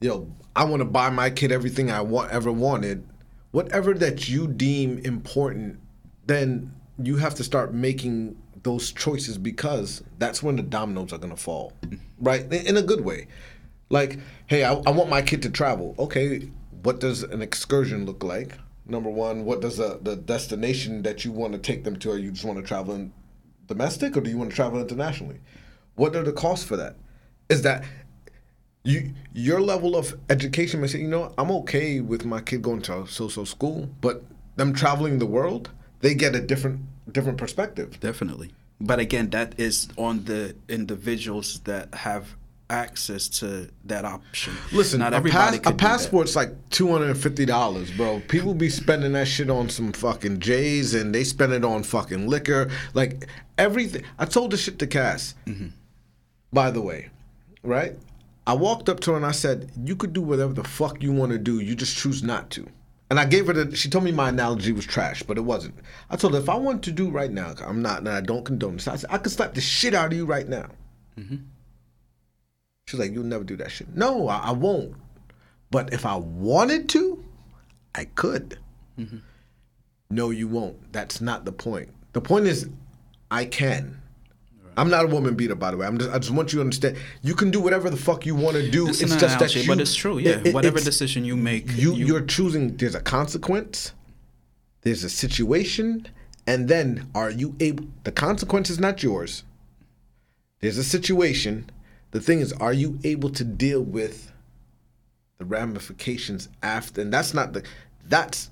you know, I want to buy my kid everything I want ever wanted, whatever that you deem important, then you have to start making those choices because that's when the dominoes are gonna fall, right? In, a good way. Like, hey, I, I want my kid to travel. Okay, what does an excursion look like? Number one, what does the, the destination that you want to take them to? Or you just want to travel in domestic, or do you want to travel internationally? What are the costs for that? Is that you your level of education may say, you know, I'm okay with my kid going to so so school, but them traveling the world, they get a different different perspective. Definitely. But again, that is on the individuals that have access to that option. Listen, not a, everybody pass, a passport's like two hundred and fifty dollars, bro. People be spending that shit on some fucking J's, and they spend it on fucking liquor, like everything. I told this shit to Cass. Mm-hmm. By the way, right? I walked up to her and I said, "You could do whatever the fuck you want to do. You just choose not to." And I gave her the. She told me my analogy was trash, but it wasn't. I told her if I wanted to do right now, I'm not, and I don't condone this. I said I could slap the shit out of you right now. Mm-hmm. She's like, "You'll never do that shit." No, I, I won't. But if I wanted to, I could. Mm-hmm. No, you won't. That's not the point. The point is, I can. I'm not a woman beater, by the way. I'm just, I just want you to understand. You can do whatever the fuck you want to do. It's, It's, just that you. but it's true. Yeah, it- it- whatever decision you make, you, you are choosing. There's a consequence. There's a situation, and then are you able? The consequence is not yours. There's a situation. The thing is, are you able to deal with the ramifications after? And that's not the. That's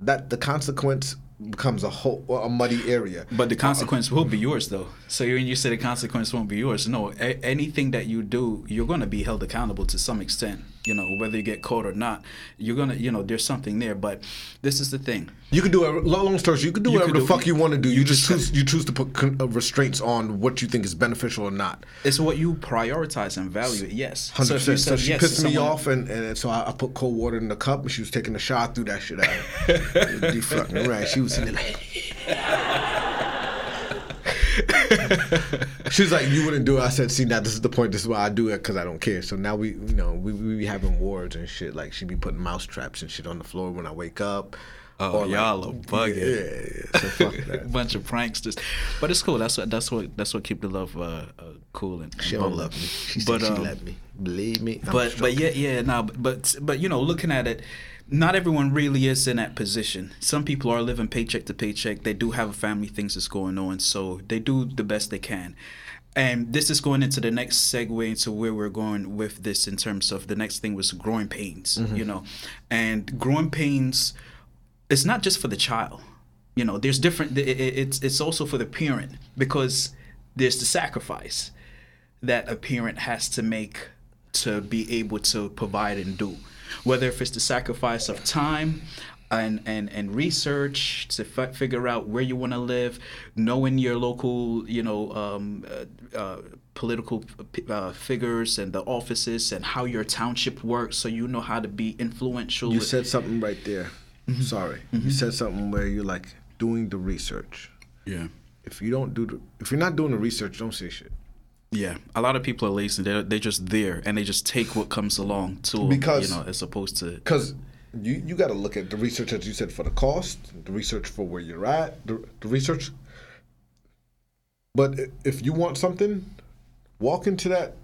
that the consequence becomes a whole a muddy area. But the consequence will be yours, though. So when you say the consequence won't be yours, no. A- anything that you do, you're going to be held accountable to some extent. You know, whether you get caught or not, you're gonna, you know, there's something there. But this is the thing. You can do a long, long story. You can do You whatever could the fuck you want to do. You, you just choose. You choose to put uh, restraints on what you think is beneficial or not. It's what you prioritize and value. Yes. Hundred if you percent. So said she yes pissed to me off, and, and so I, I put cold water in the cup, and she was taking a shot through that shit out. you fucking right. She was sitting there like. she was like, "You wouldn't do it." I said, "See, now this is the point. This is why I do it because I don't care." So now we, you know, we we be having wars and shit. Like she be putting mouse traps and shit on the floor when I wake up. Oh, y'all are bugging. Yeah, yeah. So fuck a that. bunch of pranksters, but it's cool. That's what that's what that's what keep the love uh, uh, cool and, She don't love me. She but said she um, love me. Believe me. I'm but but yeah yeah no but, but but you know looking at it not everyone really is in that position. Some people are living paycheck to paycheck. They do have a family things that's going on so they do the best they can. And this is going into the next segue into where we're going with this in terms of the next thing was growing pains mm-hmm. you know. And growing pains it's not just for the child. You know there's different it, it- it's it's also for the parent because there's the sacrifice that a parent has to make to be able to provide and do whether if it's the sacrifice of time and and, and research to fi- figure out where you want to live knowing your local you know um, uh, uh, political uh, figures and the offices and how your township works so you know how to be influential You said something right there. Mm-hmm. Sorry, you said something where you're like doing the research. yeah If you don't do the, if you're not doing the research, don't say shit. Yeah, a lot of people are lazy. They're they're just there and they just take what comes along to Because- you know, as opposed to Because you you got to look at the research as you said for the cost, the research for where you're at, the, the research. But if you want something, walk into that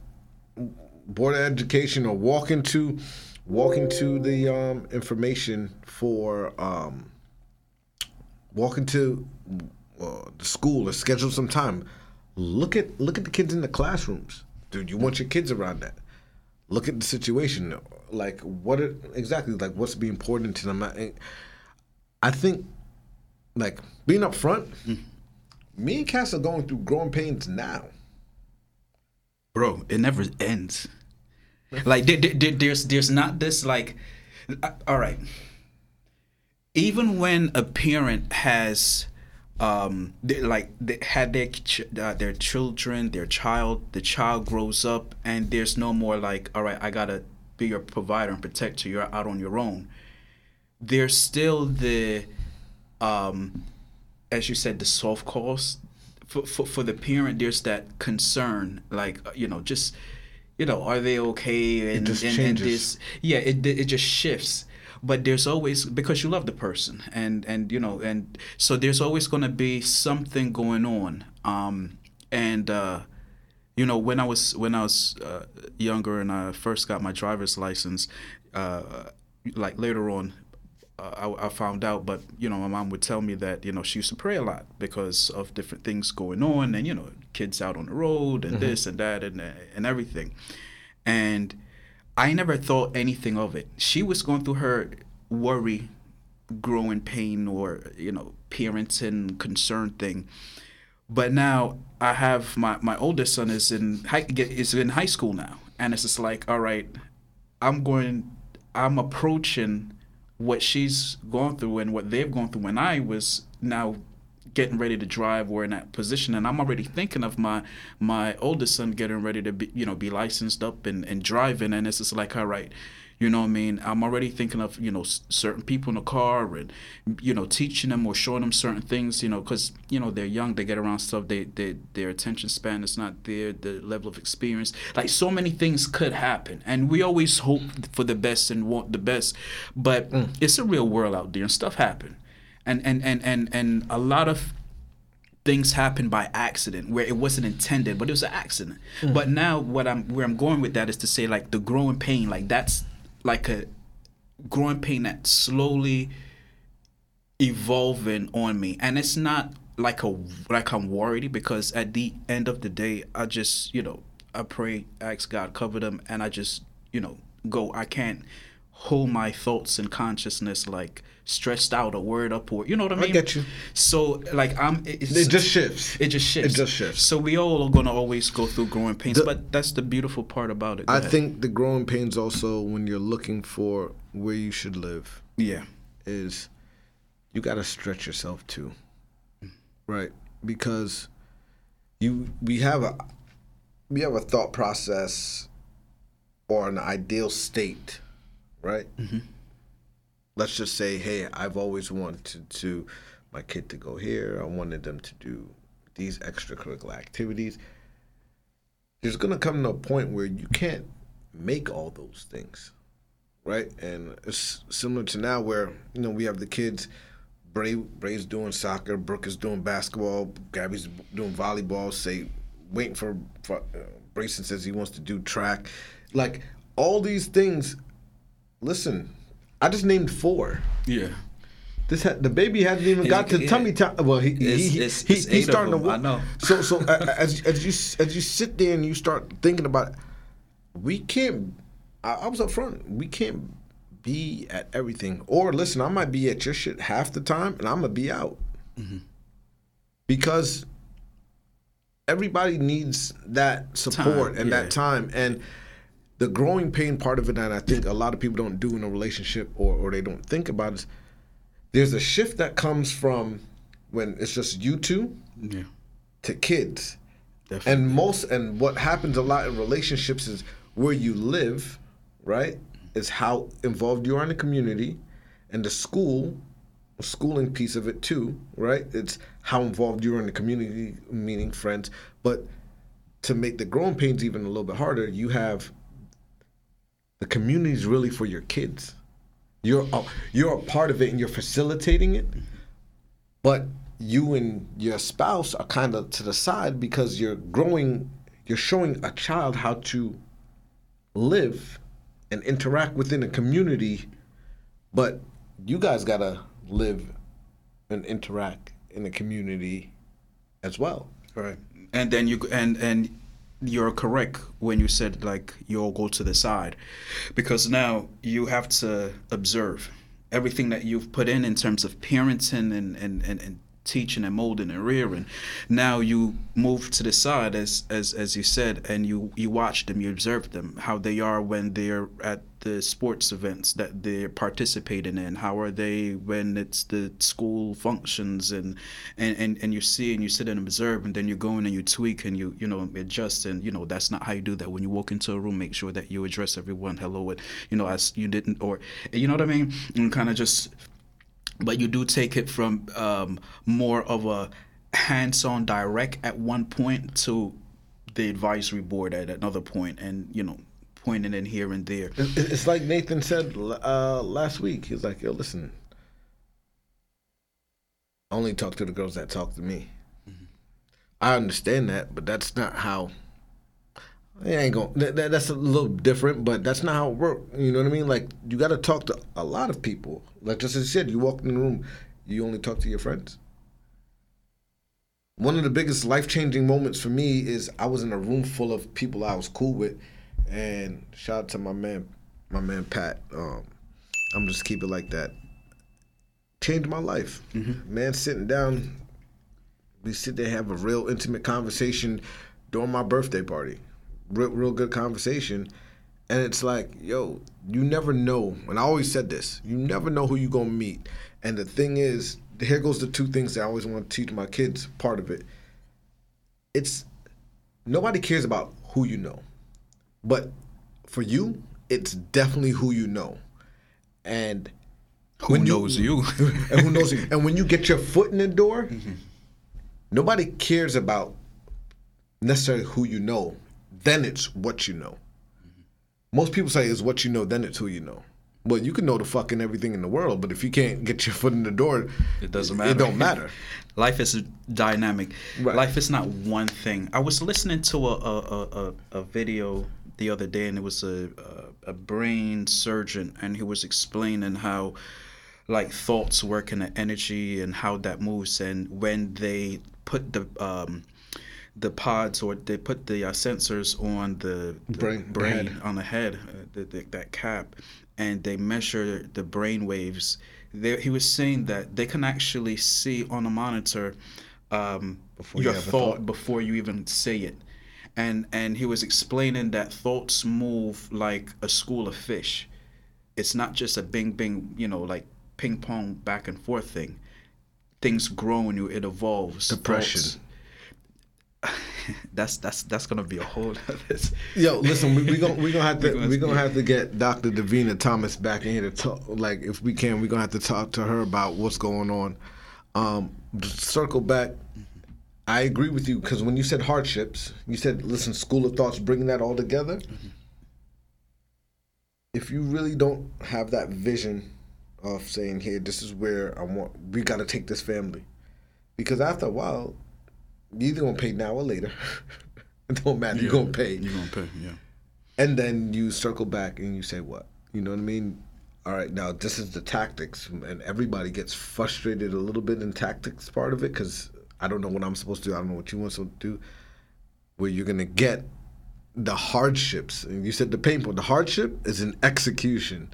board of education or walk into walk into the um, information for um, walk into uh, the school or schedule some time. Look at look at the kids in the classrooms, dude. You want your kids around that. Look at the situation, like what it, exactly like what's being important to them. I, I think, like being up front. Me and Cass are going through growing pains now. bro, it never ends. Like there, there, there's there's not this like, uh, all right. Even when a parent has, um, they, like they had their ch- uh, their children, their child, the child grows up, and there's no more like, all right, I gotta be your provider and protector. You're out on your own. There's still the, um, as you said, the soft cost for, for for the parent. There's that concern, like uh, you know, just you know, are they okay? And, just and, and this, yeah, it it just shifts. But there's always because you love the person and and you know and so there's always going to be something going on um and uh you know when i was when i was uh, younger and i first got my driver's license uh like later on uh, I, I, found out, but you know, my mom would tell me that you know she used to pray a lot because of different things going on, and you know, kids out on the road and mm-hmm. this and that and and everything, and I never thought anything of it. She was going through her worry, growing pain, or you know, parenting concern thing. But now I have my my oldest son is in high is in high school now, and it's just like, all right, I'm going, I'm approaching what she's gone through and what they've gone through when I was now getting ready to drive we're in that position and I'm already thinking of my my oldest son getting ready to be you know be licensed up and, and driving and it's just like all right you know what I mean? I'm already thinking of you know certain people in the car and you know teaching them or showing them certain things you know because you know they're young they get around stuff they, they their attention span is not there the level of experience. Like so many things could happen and we always hope for the best and want the best but mm. it's a real world out there and stuff happen and and and and and a lot of things happen by accident where it wasn't intended but it was an accident. Mm. but now what i'm where i'm going with that is to say like the growing pain like that's like a growing pain that's slowly evolving on me. And it's not like a like i'm worried because at the end of the day i just you know i pray ask god cover them and i just you know go. I can't hold my thoughts and consciousness like stressed out a word up or you know what I mean? I get you. So like I'm it just shifts. It just shifts. It just shifts. So we all are gonna always go through growing pains, the, but that's the beautiful part about it. Go I ahead. think the growing pains also when you're looking for where you should live. Yeah. Is you gotta stretch yourself too. Mm. Right? Because you we have a we have a thought process or an ideal state, right? Mm-hmm let's just say, hey, I've always wanted to my kid to go here. I wanted them to do these extracurricular activities. There's gonna come to a point where you can't make all those things, right? And it's similar to now where you know we have the kids. Bray Bray's doing soccer, Brooke is doing basketball, Gabby's doing volleyball. Say, waiting for, for uh, Brayson says he wants to do track. Like all these things. Listen, I just named four. Yeah. This ha- the baby hasn't even got to tummy time. Well, he it's, he, it's, he, it's he's starting to. I know. So so as as you as you sit there and you start thinking about, it, we can't. I, I was up front. We can't be at everything. Or listen, I might be at your shit half the time, and I'm gonna be out mm-hmm. because everybody needs that support time, and yeah. that time and the growing pain part of it and I think a lot of people don't do in a relationship or, or they don't think about is there's a shift that comes from when it's just you two yeah. to kids. Definitely. And most and what happens a lot in relationships is where you live, right? Is how involved you are in the community and the school schooling piece of it too, right? It's how involved you are in the community, meaning friends. But to make the growing pains even a little bit harder, you have the community is really for your kids. You're a, you're a part of it and you're facilitating it, but you and your spouse are kind of to the side because you're growing. You're showing a child how to live and interact within a community, but you guys gotta live and interact in the community as well. Right. And then you and and you're correct when you said like you'll go to the side. Because now you have to observe everything that you've put in in terms of parenting and, and, and, and teaching and molding and rearing. Now you move to the side, as as as you said, and you you watch them, you observe them, how they are when they're at the sports events that they're participating in. How are they when it's the school functions and and and, and you see and you sit and observe, and then you go in and you tweak and you you know adjust, and you know that's not how you do that. When you walk into a room, make sure that you address everyone hello, and you know as you didn't or you know what I mean, and kind of just but you do take it from um, more of a hands-on direct at one point to the advisory board at another point and you know pointing in here and there. It's like Nathan said uh, last week. He's like, "Yo, listen, I only talk to the girls that talk to me." Mm-hmm. I understand that, but that's not how. It ain't going. That, that, that's a little different, but that's not how it works. You know what I mean? Like you got to talk to a lot of people. Like just as I said, you walk in the room, you only talk to your friends. One of the biggest life changing moments for me is I was in a room full of people I was cool with, and shout out to my man, my man Pat. Um, I'm just keep it like that. Changed my life. Mm-hmm. Man, sitting down, we sit there have a real intimate conversation during my birthday party. Real, real good conversation. And it's like, yo, you never know. And I always said this: you never know who you're gonna meet. And the thing is, here goes the two things that I always want to teach my kids. Part of it, it's nobody cares about who you know. But for you, it's definitely who you know. And who knows you, you. and who knows you. And when you get your foot in the door, mm-hmm. nobody cares about necessarily who you know. Then it's what you know. Most people say it's what you know, then it's who you know. Well, you can know the fucking everything in the world, but if you can't get your foot in the door, it doesn't matter. It don't matter. Life is dynamic. Right. Life is not one thing. I was listening to a a, a, a video the other day, and it was a, a, a brain surgeon, and he was explaining how like thoughts work in the energy and how that moves, and when they put the um, the pods or they put the uh, sensors on the, the brain, brain on the head, uh, the, the, that cap, and they measure the brain waves. They, he was saying that they can actually see on a monitor um, your you thought, thought before you even say it and and he was explaining that thoughts move like a school of fish. It's not just a bing bing, you know, like ping pong back and forth thing. Things grow in you, it evolves. Depression. Thoughts, that's that's that's gonna be a whole. Yo, listen, we, we gonna we gonna have to we gonna have to get Dr. Davina Thomas back in here to talk. Like, if we can, we are gonna have to talk to her about what's going on. Um, circle back I agree with you because when you said hardships, you said, listen, school of thoughts, bringing that all together. Mm-hmm. If you really don't have that vision of saying, hey, this is where I want, we got to take this family. Because after a while, you're either going to pay now or later. it don't matter. Yeah, you're going to pay. You're going to pay, yeah. And then you circle back and you say, what? You know what I mean? All right, now this is the tactics, and everybody gets frustrated a little bit in tactics part of it because I don't know what I'm supposed to do. I don't know what you want to do. Where you're gonna get the hardships. And you said the pain point. The hardship is an execution.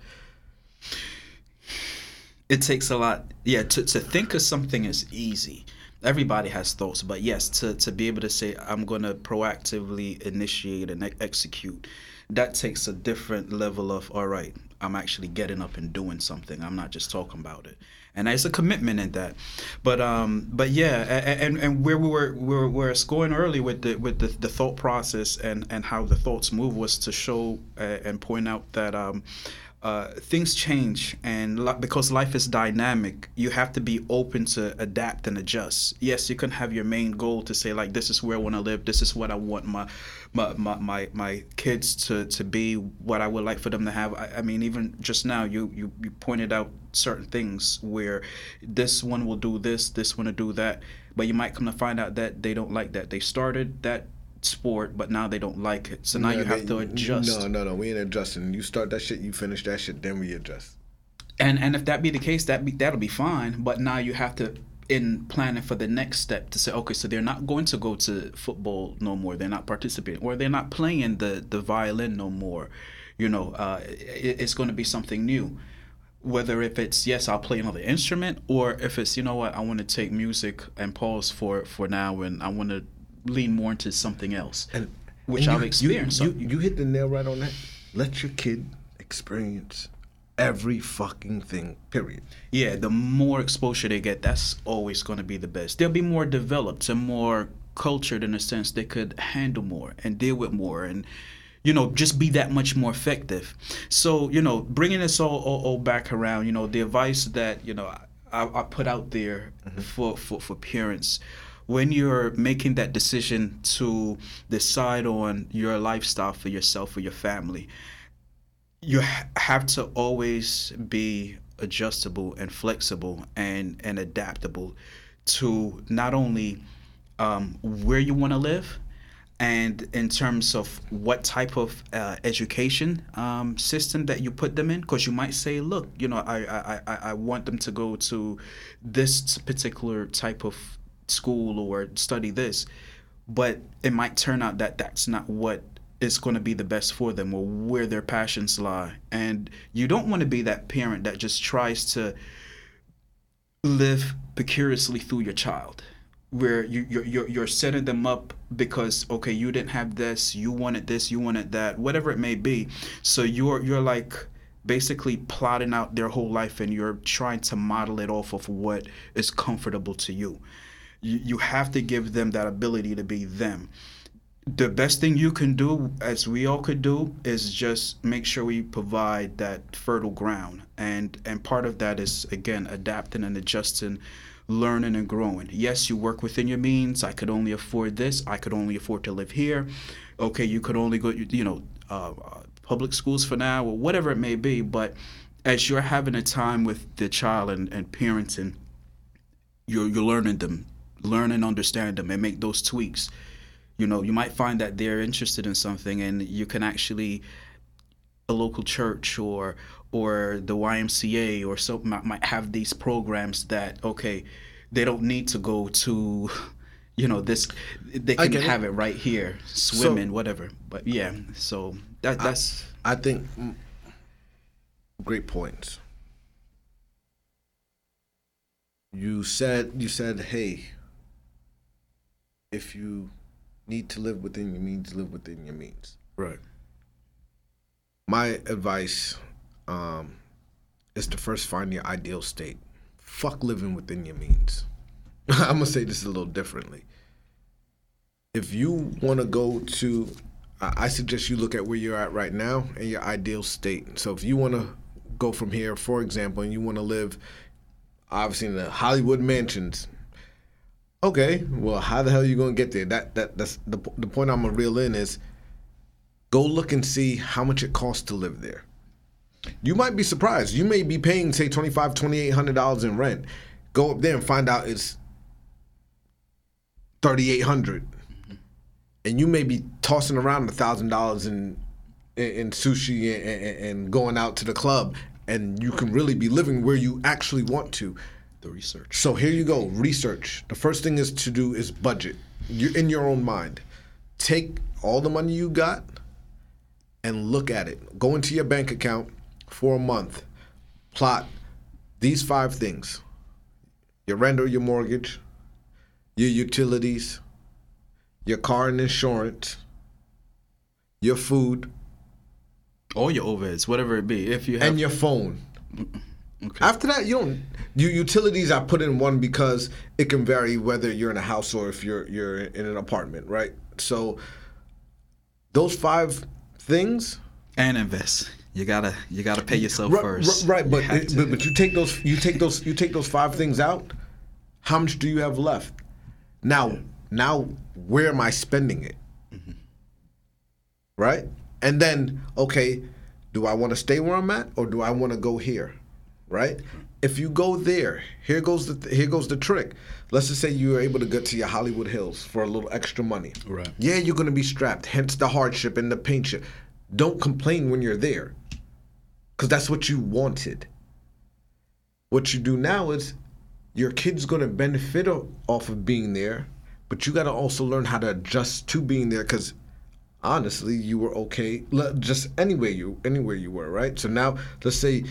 It takes a lot. Yeah, to, to think of something is easy. Everybody has thoughts, but yes, to, to be able to say, I'm going to proactively initiate and execute, that takes a different level of, all right, I'm actually getting up and doing something. I'm not just talking about it and there's a commitment in that. But um, but yeah, and and where we were we were, we were going early with the with the, the thought process and and how the thoughts move was to show uh, and point out that um, uh, things change, and because life is dynamic, you have to be open to adapt and adjust. Yes, you can have your main goal to say like, this is where I want to live. This is what I want my my my my, my kids to, to be. What I would like for them to have. I, I mean, even just now, you, you you pointed out certain things where this one will do this, this one will do that, but you might come to find out that they don't like that. They started that sport, but now they don't like it. So now yeah, you have they, to adjust. No, no, no. We ain't adjusting. You start that shit, you finish that shit, then we adjust. And and if that be the case, that be that'll be fine. But now you have to in planning for the next step to say, okay, so they're not going to go to football no more. They're not participating, or they're not playing the the violin no more. You know, uh, it, it's going to be something new. Whether if it's yes, I'll play another instrument, or if it's you know what, I want to take music and pause for for now, and I want to lean more into something else, and, which and I've experienced. You, you, you hit the nail right on that. Let your kid experience every fucking thing. Period. Yeah, the more exposure they get, that's always going to be the best. They'll be more developed and more cultured in a sense. They could handle more and deal with more and you know just be that much more effective so you know bringing this all, all, all back around you know the advice that you know i, I put out there mm-hmm. for, for for parents when you're making that decision to decide on your lifestyle for yourself for your family you have to always be adjustable and flexible and and adaptable to not only um, where you want to live and in terms of what type of uh, education um, system that you put them in because you might say look you know I, I, I want them to go to this particular type of school or study this but it might turn out that that's not what is going to be the best for them or where their passions lie. And you don't want to be that parent that just tries to live precariously through your child where you you're, you're, you're setting them up because okay you didn't have this you wanted this you wanted that whatever it may be. So you're you're like basically plotting out their whole life and you're trying to model it off of what is comfortable to you you, you have to give them that ability to be them. The best thing you can do as we all could do is just make sure we provide that fertile ground. And and part of that is again adapting and adjusting learning and growing. Yes you work within your means. I could only afford this. I could only afford to live here. Okay you could only go you know uh, uh, public schools for now or whatever it may be. But as you're having a time with the child and, and parenting you're, you're learning them learn and understand them and make those tweaks you know you might find that they're interested in something and you can actually a local church or or the YMCA or so might have these programs that okay they don't need to go to you know this they can have it. it. right here swimming so, whatever but yeah so that that's I, I think mm, great points you said you said hey if you need to live within your means, live within your means. Right. My advice um, is to first find your ideal state. Fuck living within your means. I'm gonna say this a little differently. If you want to go to, I suggest you look at where you're at right now and your ideal state. So if you want to go from here, for example, and you want to live, obviously in the Hollywood mansions, Okay, well, how the hell are you gonna get there? That that that's the the point I'm gonna reel in is go look and see how much it costs to live there. You might be surprised. You may be paying say twenty five, twenty eight hundred dollars in rent. Go up there and find out it's thirty eight hundred, and you may be tossing around a thousand dollars in in sushi and, and going out to the club, and you can really be living where you actually want to the research. So here you go, research. The first thing is to do is budget. You're in your own mind. Take all the money you got and look at it. Go into your bank account for a month. Plot these five things. Your rent or your mortgage, your utilities, your car and insurance, your food, all your overheads, whatever it be. If you have and your phone. Okay. After that, you don't. You utilities I put in one because it can vary whether you're in a house or if you're you're in an apartment, right? So those five things and invest. You gotta you gotta pay yourself right, first. Right, but, it, but but you take those you take those you take those five things out. How much do you have left? Now yeah. now where am I spending it? Mm-hmm. Right, and then okay, do I want to stay where I'm at or do I want to go here? Right? If you go there, here goes the here goes the trick. Let's just say you are able to get to your Hollywood Hills for a little extra money. Right. Yeah, you're going to be strapped. Hence the hardship and the pain. Don't complain when you're there, because that's what you wanted. What you do now is your kid's going to benefit off of being there, but you got to also learn how to adjust to being there because honestly, you were okay just anywhere you anywhere you were, right? So now let's say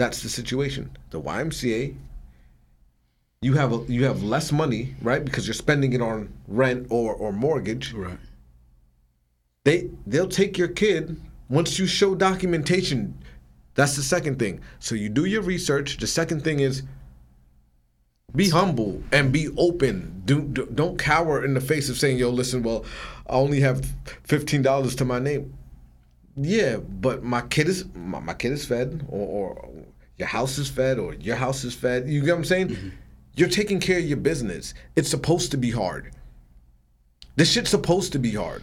that's the situation. The YMCA, you have a, you have less money, right? Because you're spending it on rent or or mortgage. Right. They they'll take your kid once you show documentation. That's the second thing. So you do your research. The second thing is be humble and be open. Do, do don't cower in the face of saying, "Yo, listen, well, I only have fifteen dollars to my name." Yeah, but my kid is my, my kid is fed, or, or, your house is fed, or your house is fed. You get what I'm saying? Mm-hmm. You're taking care of your business. It's supposed to be hard. This shit's supposed to be hard.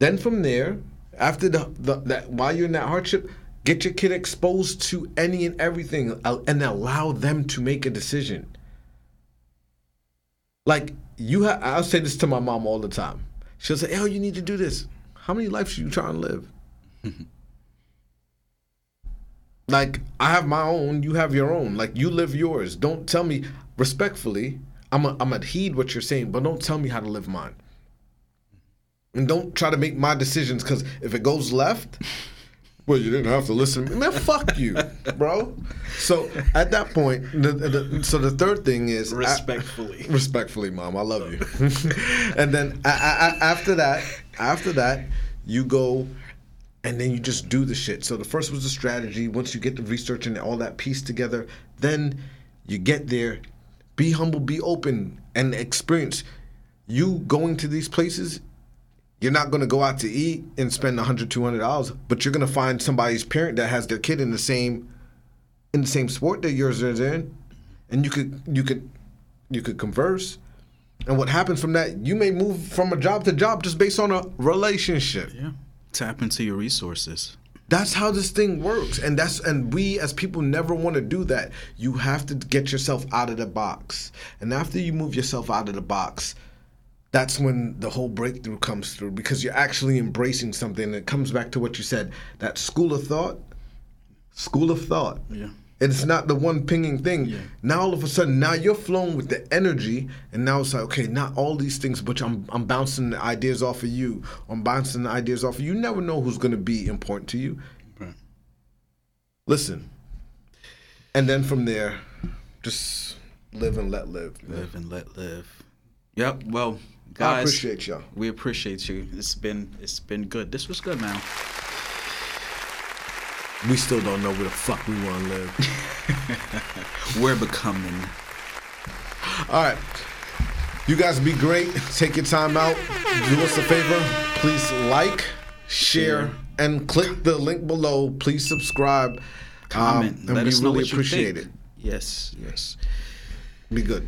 Then from there, after the, the that while you're in that hardship, get your kid exposed to any and everything uh, and allow them to make a decision. Like you have, I'll say this to my mom all the time. She'll say, "Oh, you need to do this." How many lives are you trying to live? like I have my own, you have your own. Like you live yours. Don't tell me respectfully. I'm a, I'm a heed what you're saying, but don't tell me how to live mine. And don't try to make my decisions because if it goes left, well, you didn't have to listen. Man, fuck you, bro. So at that point, the, the, so the third thing is Respectfully. I, respectfully, mom, I love you. and then I, I, after that, after that, you go and then you just do the shit. So the first was the strategy. Once you get the research and all that piece together, then you get there. Be humble, be open, and experience. You going to these places, you're not going to go out to eat and spend 100 $200 but you're going to find somebody's parent that has their kid in the same in the same sport that yours is in and you could you could you could converse and what happens from that you may move from a job to job just based on a relationship Yeah. Tap into your resources. that's how this thing works and that's and we as people never want to do that you have to get yourself out of the box and after you move yourself out of the box that's when the whole breakthrough comes through because you're actually embracing something and it comes back to what you said that school of thought school of thought Yeah. It's not the one pinging thing. Yeah. Now all of a sudden, now you're flowing with the energy, and now it's like, okay, not all these things, but I'm I'm bouncing the ideas off of you. I'm bouncing the ideas off of you. You never know who's gonna be important to you. Right. Listen, and then from there, just live and let live. man. Live and let live. Yep. Well, guys, I appreciate y'all. we appreciate you. It's been it's been good. This was good, man. We still don't know where the fuck we want to live. We're becoming. All right. You guys be great. Take your time out. Do us a favor. Please like, share, Share. and click the link below. Please subscribe. Comment. Um, and Let we us know really what you appreciate think. it. Yes. Yes. Be good.